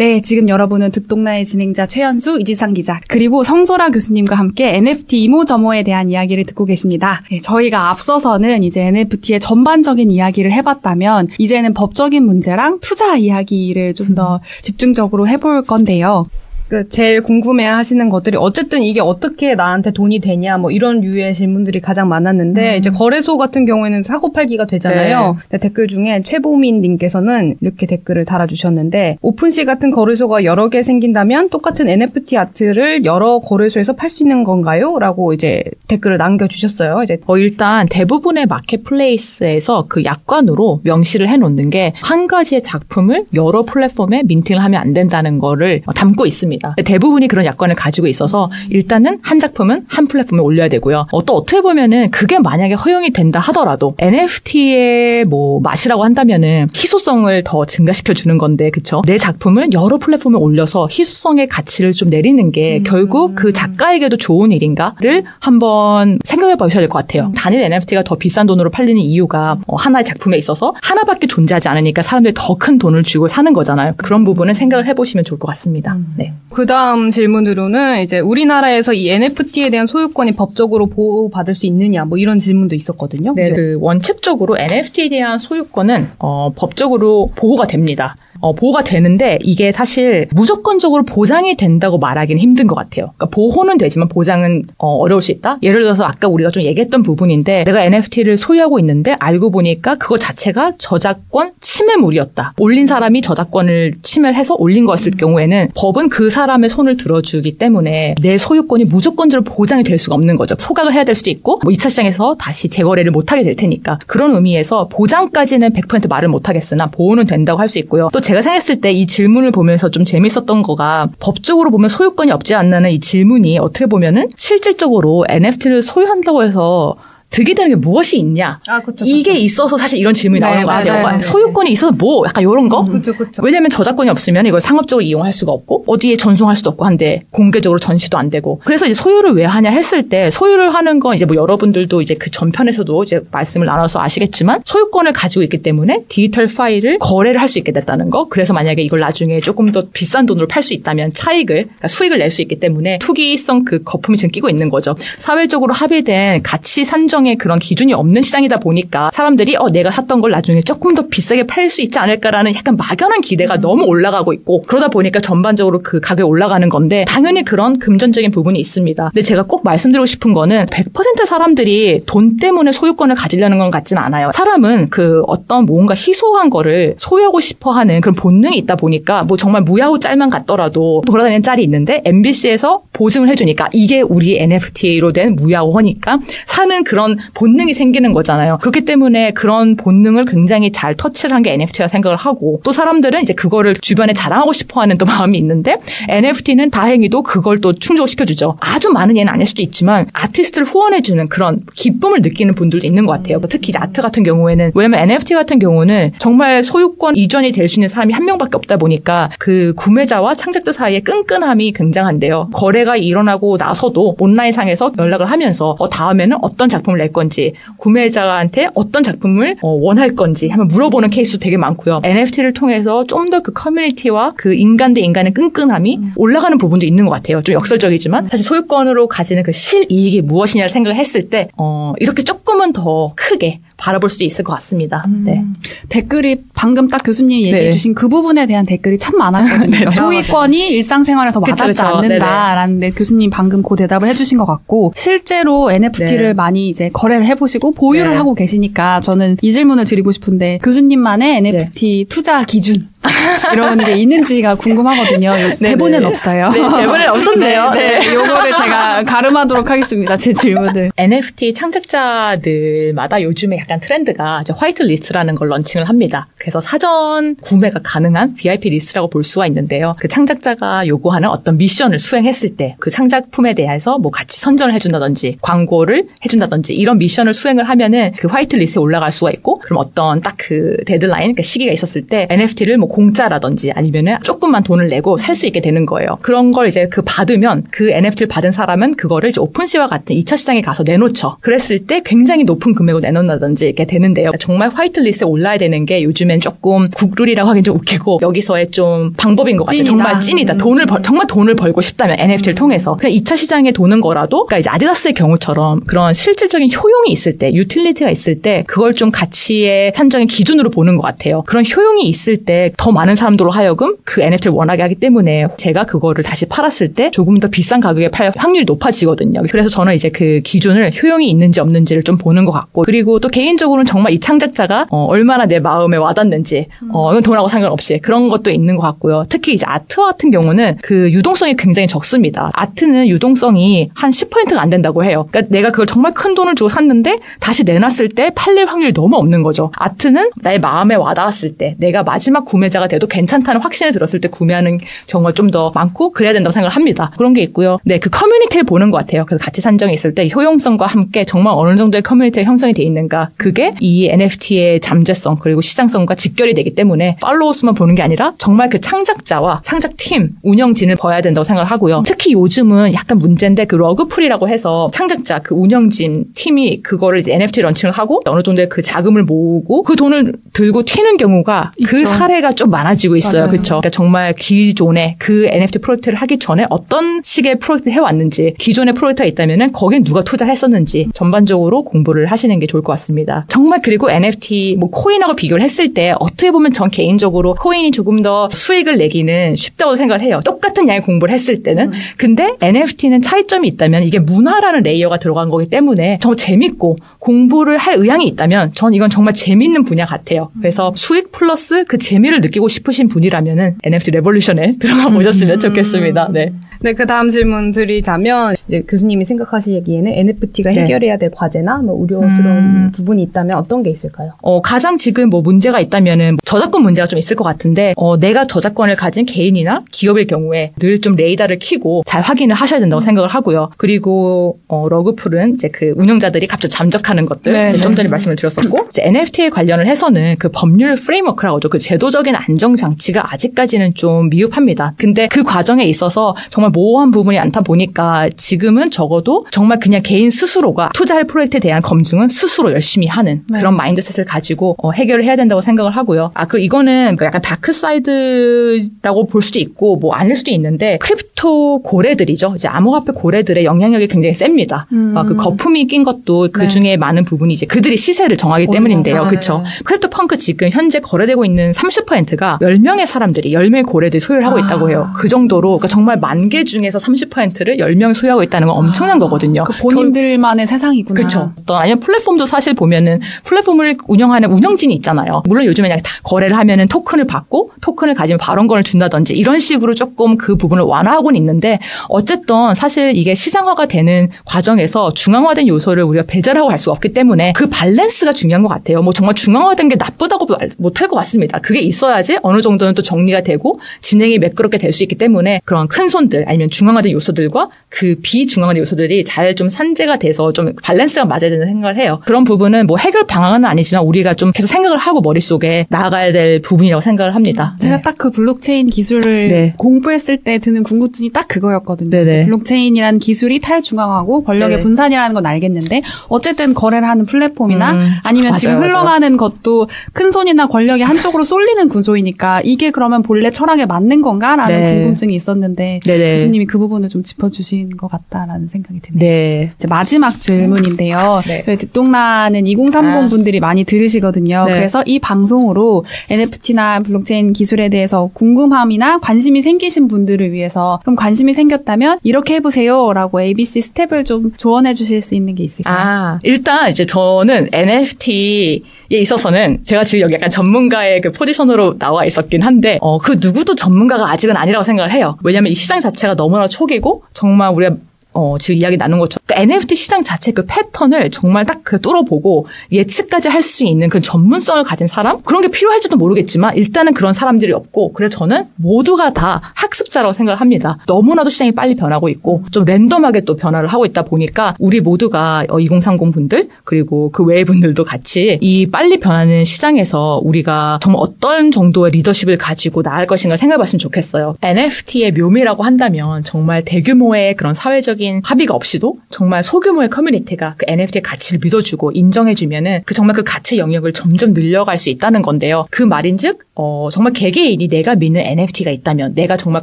네, 지금 여러분은 듣동나의 진행자 최연수, 이지상 기자, 그리고 성소라 교수님과 함께 NFT 이모저모에 대한 이야기를 듣고 계십니다. 네, 저희가 앞서서는 이제 NFT의 전반적인 이야기를 해봤다면, 이제는 법적인 문제랑 투자 이야기를 좀더 집중적으로 해볼 건데요.
그 제일 궁금해 하시는 것들이 어쨌든 이게 어떻게 나한테 돈이 되냐 뭐 이런 류의 질문들이 가장 많았는데
음.
이제 거래소 같은 경우에는 사고 팔기가 되잖아요. 근데 댓글 중에 최보민 님께서는 이렇게 댓글을 달아 주셨는데 오픈시 같은 거래소가 여러 개 생긴다면 똑같은 NFT 아트를 여러 거래소에서 팔 수 있는 건가요? 라고 이제 댓글을 남겨 주셨어요. 이제
어, 일단 대부분의 마켓플레이스에서 그 약관으로 명시를 해 놓는 게 한 가지의 작품을 여러 플랫폼에 민팅을 하면 안 된다는 거를 어, 담고 있습니다. 대부분이 그런 약관을 가지고 있어서 일단은 한 작품은 한 플랫폼에 올려야 되고요. 어, 또 어떻게 보면은 그게 만약에 허용이 된다 하더라도 NFT의 뭐 맛이라고 한다면은 희소성을 더 증가시켜 주는 건데 그쵸? 내 작품을 여러 플랫폼에 올려서 희소성의 가치를 좀 내리는 게 결국 그 작가에게도 좋은 일인가를 한번 생각해 보셔야 될 것 같아요. 단일 NFT가 더 비싼 돈으로 팔리는 이유가 어, 하나의 작품에 있어서 하나밖에 존재하지 않으니까 사람들이 더 큰 돈을 주고 사는 거잖아요. 그런 부분은 생각을 해보시면 좋을 것 같습니다. 네.
그 다음 질문으로는 이제 우리나라에서 이 NFT에 대한 소유권이 법적으로 보호받을 수 있느냐 뭐 이런 질문도 있었거든요.
네, 그 원칙적으로 NFT에 대한 소유권은 어, 법적으로 보호가 됩니다. 어, 보호가 되는데 이게 사실 무조건적으로 보장이 된다고 말하기는 힘든 것 같아요. 그러니까 보호는 되지만 보장은 어, 려울수 있다. 예를 들어서 아까 우리가 좀 얘기했던 부분인데 내가 NFT를 소유하고 있는데 알고 보니까 그거 자체가 저작권 침해물이었다. 올린 사람이 저작권을 침해해서 올린 거였을 경우에는 법은 그 사람의 손을 들어주기 때문에 내 소유권이 무조건적으로 보장이 될 수가 없는 거죠. 소각을 해야 될 수도 있고 뭐 2차 시장에서 다시 재거래를 못하게 될 테니까 그런 의미에서 보장까지는 100% 말을 못하겠으나 보호는 된다고 할 수 있고요. 또 제가 생각했을 때 이 질문을 보면서 좀 재밌었던 거가 법적으로 보면 소유권이 없지 않나는 이 질문이 어떻게 보면은 실질적으로 NFT를 소유한다고 해서 득이 되는 게 무엇이 있냐?
아, 그쵸.
이게 있어서 사실 이런 질문이
네,
나오는 것 같아요.
맞아요.
소유권이 있어서 뭐 약간 이런 거?
그쵸, 그쵸.
왜냐면 저작권이 없으면 이걸 상업적으로 이용할 수가 없고 어디에 전송할 수도 없고 한데 공개적으로 전시도 안 되고 그래서 이제 소유를 왜 하냐 했을 때 소유를 하는 건 이제 뭐 여러분들도 이제 그 전편에서도 이제 말씀을 나눠서 아시겠지만 소유권을 가지고 있기 때문에 디지털 파일을 거래를 할 수 있게 됐다는 거 그래서 만약에 이걸 나중에 조금 더 비싼 돈으로 팔 수 있다면 차익을 그러니까 수익을 낼 수 있기 때문에 투기성 그 거품이 지금 끼고 있는 거죠 사회적으로 합의된 가치 산정 의 그런 기준이 없는 시장이다 보니까 사람들이 어 내가 샀던 걸 나중에 조금 더 비싸게 팔 수 있지 않을까라는 약간 막연한 기대가 너무 올라가고 있고 그러다 보니까 전반적으로 그 가격이 올라가는 건데 당연히 그런 금전적인 부분이 있습니다. 근데 제가 꼭 말씀드리고 싶은 거는 100% 사람들이 돈 때문에 소유권을 가지려는 건 같지는 않아요. 사람은 그 어떤 뭔가 희소한 거를 소유하고 싶어 하는 그런 본능이 있다 보니까 뭐 정말 무야호 짤만 같더라도 돌아다니는 짤이 있는데 MBC에서 보증을 해주니까 이게 우리 NFT로 된 무야호니까 사는 그런 본능이 생기는 거잖아요. 그렇기 때문에 그런 본능을 굉장히 잘 터치를 한 게 NFT라 생각을 하고 또 사람들은 이제 그거를 주변에 자랑하고 싶어 하는 또 마음이 있는데 NFT는 다행히도 그걸 또 충족을 시켜주죠. 아주 많은 예는 아닐 수도 있지만 아티스트를 후원해주는 그런 기쁨을 느끼는 분들도 있는 것 같아요. 특히 이제 아트 같은 경우에는 왜냐면 NFT 같은 경우는 정말 소유권 이전이 될 수 있는 사람이 한 명밖에 없다 보니까 그 구매자와 창작자 사이의 끈끈함이 굉장한데요. 거래가 일어나고 나서도 온라인상에서 연락을 하면서 어, 다음에는 어떤 작품을 낼 건지 구매자한테 어떤 작품을 어, 원할 건지 한번 물어보는 케이스도 되게 많고요. NFT를 통해서 좀 더 그 커뮤니티와 그 인간 대 인간의 끈끈함이 올라가는 부분도 있는 것 같아요. 좀 역설적이지만 사실 소유권으로 가지는 그 실이익이 무엇이냐를 생각을 했을 때 어, 이렇게 조금은 더 크게 바라볼 수 있을 것 같습니다. 네.
댓글이 방금 딱 교수님이 얘기해
네.
주신 그 부분에 대한 댓글이 참 많았거든요.
네,
소유권이 일상생활에서
그쵸,
와닿지
그쵸.
않는다라는 데 교수님 방금 그 대답을 해주신 것 같고 실제로 NFT를
네.
많이 이제 거래를 해보시고 보유를
네.
하고 계시니까 저는 이 질문을 드리고 싶은데 교수님만의 NFT 투자 기준 이런 게 있는지가 궁금하거든요. 대본엔 없어요.
네, 대본엔 없었네요.
네, 네. 요거를 제가 갈음하도록 하겠습니다. 제 질문을.
NFT 창작자들마다 요즘에 약간 트렌드가 이제 화이트 리스트라는 걸 launching을 합니다. 그래서 사전 구매가 가능한 VIP 리스트라고 볼 수가 있는데요. 그 창작자가 요구하는 어떤 미션을 수행했을 때 그 창작품에 대해서 뭐 같이 선전을 해준다든지 광고를 해준다든지 이런 미션을 수행을 하면은 그 화이트 리스트에 올라갈 수가 있고 그럼 어떤 딱 그 데드라인, 그 시기가 있었을 때 NFT를 뭐 공짜라든지 아니면은 조금만 돈을 내고 살 수 있게 되는 거예요. 그런 걸 이제 그 받으면 그 NFT를 받은 사람은 그거를 이제 오픈시와 같은 2차 시장에 가서 내놓죠. 그랬을 때 굉장히 높은 금액을 내놓는다든지 이렇게 되는데요. 정말 화이트 리스트에 올라야 되는 게 요즘엔 조금 국룰이라고 하긴 좀 웃기고 여기서의 좀 방법인 것 같아요. 정말 찐이다. 돈을 벌, 정말 돈을 벌고 싶다면 NFT를 통해서 그냥 2차 시장에 도는 거라도 그러니까 이제 아디다스의 경우처럼 그런 실질적인 효용이 있을 때, 유틸리티가 있을 때 그걸 좀 가치의 산정의 기준으로 보는 것 같아요. 그런 효용이 있을 때더 많은 사람들로 하여금 그 NFT를 원하게 하기 때문에 제가 그거를 다시 팔았을 때 조금 더 비싼 가격에 팔 확률이 높아지거든요. 그래서 저는 이제 그 기준을 효용이 있는지 없는지를 좀 보는 것 같고 그리고 또 개인적으로는 정말 이 창작자가 어, 얼마나 내 마음에 와닿는지 어, 이건 돈하고 상관없이 그런 것도 있는 것 같고요. 특히 이제 아트 같은 경우는 그 유동성이 굉장히 적습니다. 아트는 유동성이 한 10%가 안 된다고 해요. 그러니까 내가 그걸 정말 큰 돈을 주고 샀는데 다시 내놨을 때 팔릴 확률이 너무 없는 거죠. 아트는 나의 마음에 와닿았을 때 내가 마지막 구매 자가 돼도 괜찮다는 확신을 들었을 때 구매하는 경우가 좀 더 많고 그래야 된다고 생각을 합니다. 그런 게 있고요. 네, 그 커뮤니티를 보는 것 같아요. 그래서 가치 산정이 있을 때 효용성과 함께 정말 어느 정도의 커뮤니티가 형성이 돼 있는가 그게 이 NFT의 잠재성 그리고 시장성과 직결이 되기 때문에 팔로워 수만 보는 게 아니라 정말 그 창작자와 창작팀 운영진을 봐야 된다고 생각을 하고요. 특히 요즘은 약간 문제인데 그 rug pull이라고 해서 창작자 그 운영진 팀이 그거를 이제 NFT 런칭을 하고 어느 정도의 그 자금을 모으고 그 돈을 들고 튀는 경우가 그
있죠.
사례가 좀 많아지고 있어요. 그렇죠. 그러니까 정말 기존에 그 NFT 프로젝트를 하기 전에 어떤 식의 프로젝트 해왔는지 기존의 프로젝트가 있다면은 거기에 누가 투자를 했었는지 전반적으로 공부를 하시는 게 좋을 것 같습니다. 정말 그리고 NFT 뭐 코인하고 비교를 했을 때 어떻게 보면 전 개인적으로 코인이 조금 더 수익을 내기는 쉽다고 생각을 해요. 똑같은 양의 공부를 했을 때는. 근데 NFT는 차이점이 있다면 이게 문화라는 layer가 들어간 거기 때문에 정말 재밌고 공부를 할 의향이 있다면 전 이건 정말 재밌는 분야 같아요. 그래서 수익 플러스 그 재미를 느끼 고 싶으신 분이라면은 NFT 레볼루션에 들어가 보셨으면 좋겠습니다. 네.
네, 그 다음 질문 드리자면, 이제 교수님이 생각하시기에는 NFT가
네.
해결해야 될 과제나 뭐 우려스러운
음.
부분이 있다면 어떤 게 있을까요?
어, 가장 지금 뭐 문제가 있다면은 저작권 문제가 좀 있을 것 같은데, 어, 내가 저작권을 가진 개인이나 기업일 경우에 늘 좀 레이더를 키고 잘 확인을 하셔야 된다고 생각을 하고요. 그리고, 어, rug pull은 이제 그 운영자들이 갑자기 잠적하는 것들,
네,
좀
네.
전에 말씀을 드렸었고, 이제 NFT에 관련을 해서는 그 법률 framework라고 하죠. 그 제도적인 안정 장치가 아직까지는 좀 미흡합니다. 근데 그 과정에 있어서 정말 모호한 부분이 많다 보니까 지금은 적어도 정말 그냥 개인 스스로가 투자할 프로젝트에 대한 검증은 스스로 열심히 하는
네.
그런 mindset을 가지고 어, 해결을 해야 된다고 생각을 하고요. 아, 그 이거는 그 약간 dark side라고 볼 수도 있고 뭐 아닐 수도 있는데 crypto 고래들이죠. 이제 암호화폐 고래들의 영향력이 굉장히 셉니다.
음.
아, 그 거품이 낀 것도 그
네.
중에 많은 부분이 이제 그들이 시세를 정하기
어,
때문인데요.
맞아요.
그렇죠. CryptoPunks 지금 현재 거래되고 있는 30%가 10명의 사람들이 10명의 고래들이 소유를 하고
아.
있다고 해요. 그 정도로 그러니까 정말 만개 중에서 30%를 10명이 소유하고 있다는 건 엄청난 거거든요.
그 본인들만의 세상이구나.
그렇죠. 또 아니면 플랫폼도 사실 보면은 플랫폼을 운영하는 운영진이 있잖아요. 물론 요즘에 그냥 다 거래를 하면은 토큰을 받고 토큰을 가지면 발언권을 준다든지 이런 식으로 조금 그 부분을 완화하고는 있는데 어쨌든 사실 이게 시장화가 되는 과정에서 중앙화된 요소를 우리가 배제하고 갈 수가 없기 때문에 그 밸런스가 중요한 것 같아요. 뭐 정말 중앙화된 게 나쁘다고 못할 것 같습니다. 그게 있어야지 어느 정도는 또 정리가 되고 진행이 매끄럽게 될 수 있기 때문에 그런 큰 손들 아니면 중앙화된 요소들과 그 비중앙화된 요소들이 잘 좀 산재가 돼서 좀 밸런스가 맞아야 된다는 생각을 해요. 그런 부분은 뭐 해결 방안은 아니지만 우리가 좀 계속 생각을 하고 머릿속에 나아가야 될 부분이라고 생각을 합니다.
제가
네.
딱그 블록체인 기술을
네.
공부했을 때 드는 궁금증이 딱 그거였거든요.
네네.
이제 블록체인이라는 기술이 탈중앙하고 권력의
네네.
분산이라는 건 알겠는데 어쨌든 거래를 하는 플랫폼이나
음,
아니면
맞아요,
지금
맞아요.
흘러가는 것도 큰 손이나 권력이 한쪽으로 쏠리는 구조이니까 이게 그러면 본래 철학에 맞는 건가라는
네.
궁금증이 있었는데
네네.
교수님이 그 부분을 좀 짚어주신 것 같다라는 생각이 드네요.
네.
이제 마지막 질문인데요.
네.
저희 듣동라는 2030
아.
분들이 많이 들으시거든요.
네.
그래서 이 방송으로 NFT나 블록체인 기술에 대해서 궁금함이나 관심이 생기신 분들을 위해서 그럼 관심이 생겼다면 이렇게 해보세요라고 ABC 스텝을 좀 조언해 주실 수 있는 게 있을까요?
아, 일단 이제 저는 NFT에 있어서는 제가 지금 여기 약간 전문가의 그 포지션으로 나와 있었긴 한데, 어, 그 누구도 전문가가 아직은 아니라고 생각을 해요. 왜냐면 이 시장 자체가 너무나 초기고, 정말 우리가 어, 지금 이야기 나눈 것처럼 그 NFT 시장 자체 그 패턴을 정말 딱 그 뚫어보고 예측까지 할 수 있는 그 전문성을 가진 사람? 그런 게 필요할지도 모르겠지만 일단은 그런 사람들이 없고 그래서 저는 모두가 다 학습자라고 생각을 합니다. 너무나도 시장이 빨리 변하고 있고 좀 랜덤하게 또 변화를 하고 있다 보니까 우리 모두가 2030 분들 그리고 그 외의 분들도 같이 이 빨리 변하는 시장에서 우리가 정말 어떤 정도의 리더십을 가지고 나갈 것인가 생각해봤으면 좋겠어요. NFT의 묘미라고 한다면 정말 대규모의 그런 사회적 인 합의가 없이도 정말 소규모의 커뮤니티가 그 NFT의 가치를 믿어주고 인정해주면은 그 정말 그 가치 영역을 점점 늘려갈 수 있다는 건데요. 그 말인즉 어, 정말 개개인이 내가 믿는 NFT가 있다면 내가 정말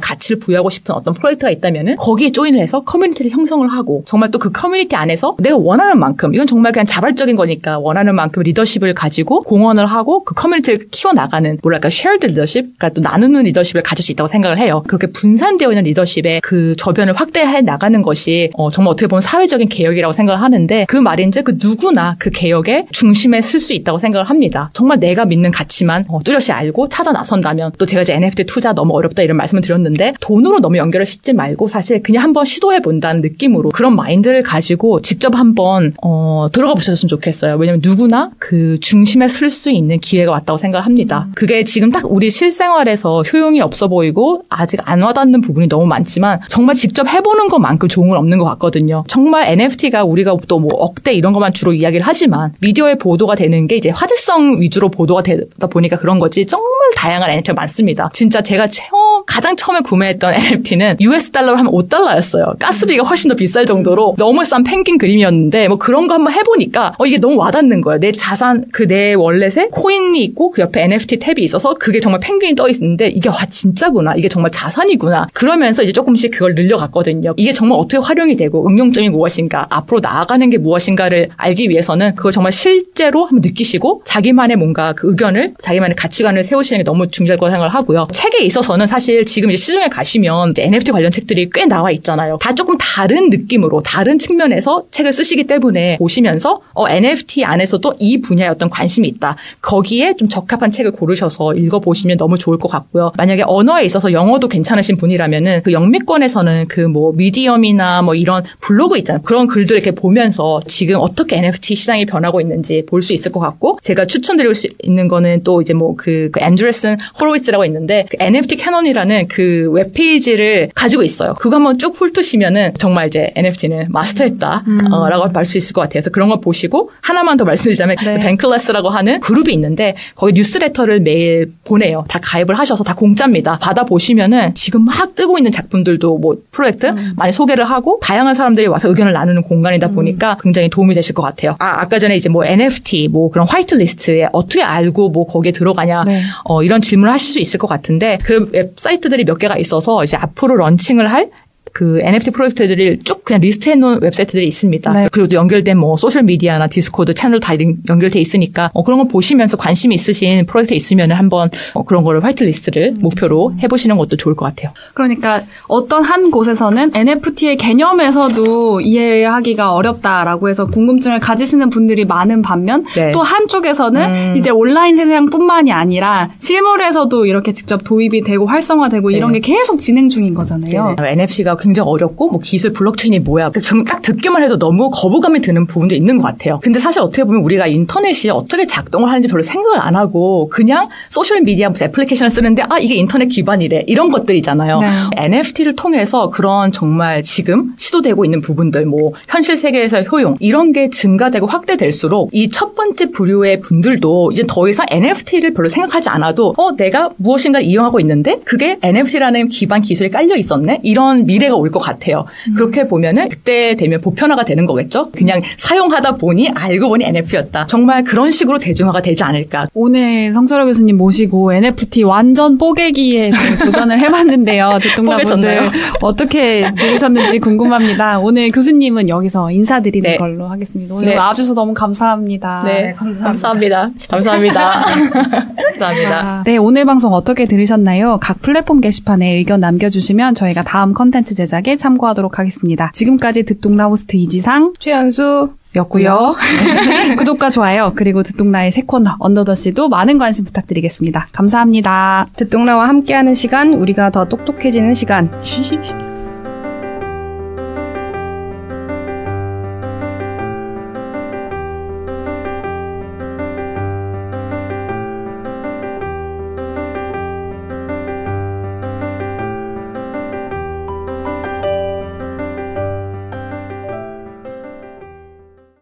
가치를 부여하고 싶은 어떤 프로젝트가 있다면은 거기에 join을 해서 커뮤니티를 형성을 하고 정말 또 그 커뮤니티 안에서 내가 원하는 만큼 이건 정말 그냥 자발적인 거니까 원하는 만큼 리더십을 가지고 공헌을 하고 그 커뮤니티를 키워나가는 뭐랄까 shared leadership 그러니까 또 나누는 리더십을 가질 수 있다고 생각을 해요. 그렇게 분산되어 있는 리더십의 그 저변을 확대해 나가는 것이 어, 정말 어떻게 보면 사회적인 개혁이라고 생각을 하는데 그 말인즉 그 누구나 그 개혁의 중심에 쓸 수 있다고 생각을 합니다. 정말 내가 믿는 가치만 어, 뚜렷이 알고 찾아 나선다면 또 제가 이제 NFT 투자 너무 어렵다 이런 말씀을 드렸는데 돈으로 너무 연결을 싣지 말고 사실 그냥 한번 시도해 본다는 느낌으로 그런 마인드를 가지고 직접 한번 어, 들어가 보셨으면 좋겠어요. 왜냐면 누구나 그 중심에 쓸 수 있는 기회가 왔다고 생각합니다. 그게 지금 딱 우리 실생활에서 효용이 없어 보이고 아직 안 와닿는 부분이 너무 많지만 정말 직접 해보는 것만큼 좋은 건 없는 것 같거든요. 정말 NFT가 우리가 또 뭐 억대 이런 것만 주로 이야기를 하지만 미디어에 보도가 되는 게 이제 화제성 위주로 보도가 되다 보니까 그런 거지 정말 다양한 NFT가 많습니다. 진짜 제가 처음 가장 처음에 구매했던 NFT는 US 달러로 하면 5달러였어요. 가스비가 훨씬 더 비쌀 정도로 너무 싼 펭귄 그림이었는데 뭐 그런 거 한번 해보니까 어, 이게 너무 와닿는 거예요. 내 자산 그 내 월렛에 코인이 있고 그 옆에 NFT 탭이 있어서 그게 정말 펭귄이 떠 있는데 이게 와 진짜구나. 이게 정말 자산이구나. 그러면서 이제 조금씩 그걸 늘려갔거든요. 이게 정말 어떻게 활용이 되고 응용점이 무엇인가 앞으로 나아가는 게 무엇인가를 알기 위해서는 그걸 정말 실제로 한번 느끼시고 자기만의 뭔가 그 의견을 자기만의 가치관을 세우시는 게 너무 중요할 거라고 생각을 하고요. 책에 있어서는 사실 지금 이제 시중에 가시면 이제 NFT 관련 책들이 꽤 나와 있잖아요. 다 조금 다른 느낌으로 다른 측면에서 책을 쓰시기 때문에 보시면서 어, NFT 안에서도 이 분야에 어떤 관심이 있다. 거기에 좀 적합한 책을 고르셔서 읽어보시면 너무 좋을 것 같고요. 만약에 언어에 있어서 영어도 괜찮으신 분이라면은 그 영미권에서는 그 뭐 Medium이나 뭐 이런 블로그 있잖아요. 그런 글들 이렇게 보면서 지금 어떻게 NFT 시장이 변하고 있는지 볼 수 있을 것 같고 제가 추천드리고 수 있는 거는 또 이제 뭐그 그 앤드레슨 호로위츠라고 있는데 그 NFT Canon이라는 그 웹페이지를 가지고 있어요. 그거 한번 쭉 훑으시면은 정말 이제 NFT는 마스터했다라고 말수 있을 것 같아요. 그래서 그런 거 보시고 하나만 더 말씀드리자면
네.
Bankless라고 하는 그룹이 있는데 거기 뉴스레터를 매일 보내요. 다 가입을 하셔서 다 공짜입니다. 받아 보시면은 지금 막 뜨고 있는 작품들도 뭐 프로젝트 많이 소개를 하고 다양한 사람들이 와서 의견을 나누는 공간이다 보니까 굉장히 도움이 되실 것 같아요. 아 아까 전에 이제 뭐 NFT 뭐 그런 whitelist에 어떻게 알고 뭐 거기에 들어가냐
네.
어, 이런 질문을 하실 수 있을 것 같은데 그 웹사이트 들이 몇 개가 있어서 이제 앞으로 런칭을 할 그 NFT 프로젝트들을 쭉 그냥 리스트해 놓은 웹사이트들이 있습니다.
네.
그리고 또 연결된 뭐 소셜 미디어나 Discord 채널 다 링- 연결돼 있으니까 어, 그런 거 보시면서 관심 있으신 프로젝트 있으면 한번 어, 그런 거를 whitelist를 목표로 해보시는 것도 좋을 것 같아요.
그러니까 어떤 한 곳에서는 NFT의 개념에서도 이해하기가 어렵다라고 해서 궁금증을 가지시는 분들이 많은 반면
네.
또 한쪽에서는
음.
이제 온라인 세상뿐만이 아니라 실물에서도 이렇게 직접 도입이 되고 활성화되고 이런
네.
게 계속 진행 중인 거잖아요.
NFT가 굉장히 어렵고 뭐 기술 블록체인이 뭐야 그딱 듣기만 해도 너무 거부감이 드는 부분도 있는 것 같아요. 근데 사실 어떻게 보면 우리가 인터넷이 어떻게 작동을 하는지 별로 생각을 안 하고 그냥 소셜 미디어 무슨 애플리케이션을 쓰는데 아 이게 인터넷 기반이래 이런 것들이잖아요.
네.
NFT를 통해서 그런 정말 지금 시도되고 있는 부분들 뭐 현실 세계에서의 효용 이런 게 증가되고 확대될수록 이 첫 번째 부류의 분들도 이제 더 이상 NFT를 별로 생각하지 않아도 어 내가 무엇인가 이용하고 있는데 그게 NFT라는 기반 기술이 깔려 있었네 이런 미래 가 올 것 같아요. 그렇게 보면은 그때 되면 보편화가 되는 거겠죠. 그냥 사용하다 보니 알고 보니 NFT였다. 정말 그런 식으로 대중화가 되지 않을까.
오늘 성철아 교수님 모시고 NFT 완전 뽀개기에 도전을 해봤는데요. 듣똑러분들? 어떻게 들으셨는지 궁금합니다. 오늘 교수님은 여기서 인사드리는
네.
걸로 하겠습니다. 오늘
네.
와주셔서 너무 감사합니다.
네, 감사합니다.
감사합니다. 감사합니다. 감사합니다.
아, 네, 오늘 방송 어떻게 들으셨나요? 각 플랫폼 게시판에 의견 남겨주시면 저희가 다음 컨텐츠 제작에 참고하도록 하겠습니다. 지금까지 듣똑라 호스트 이지상
최연수
였고요. 구독과 좋아요 그리고 듣똑라의 새 코너 언더더씨도 많은 관심 부탁드리겠습니다. 감사합니다.
듣똑라와 함께하는 시간, 우리가 더 똑똑해지는 시간.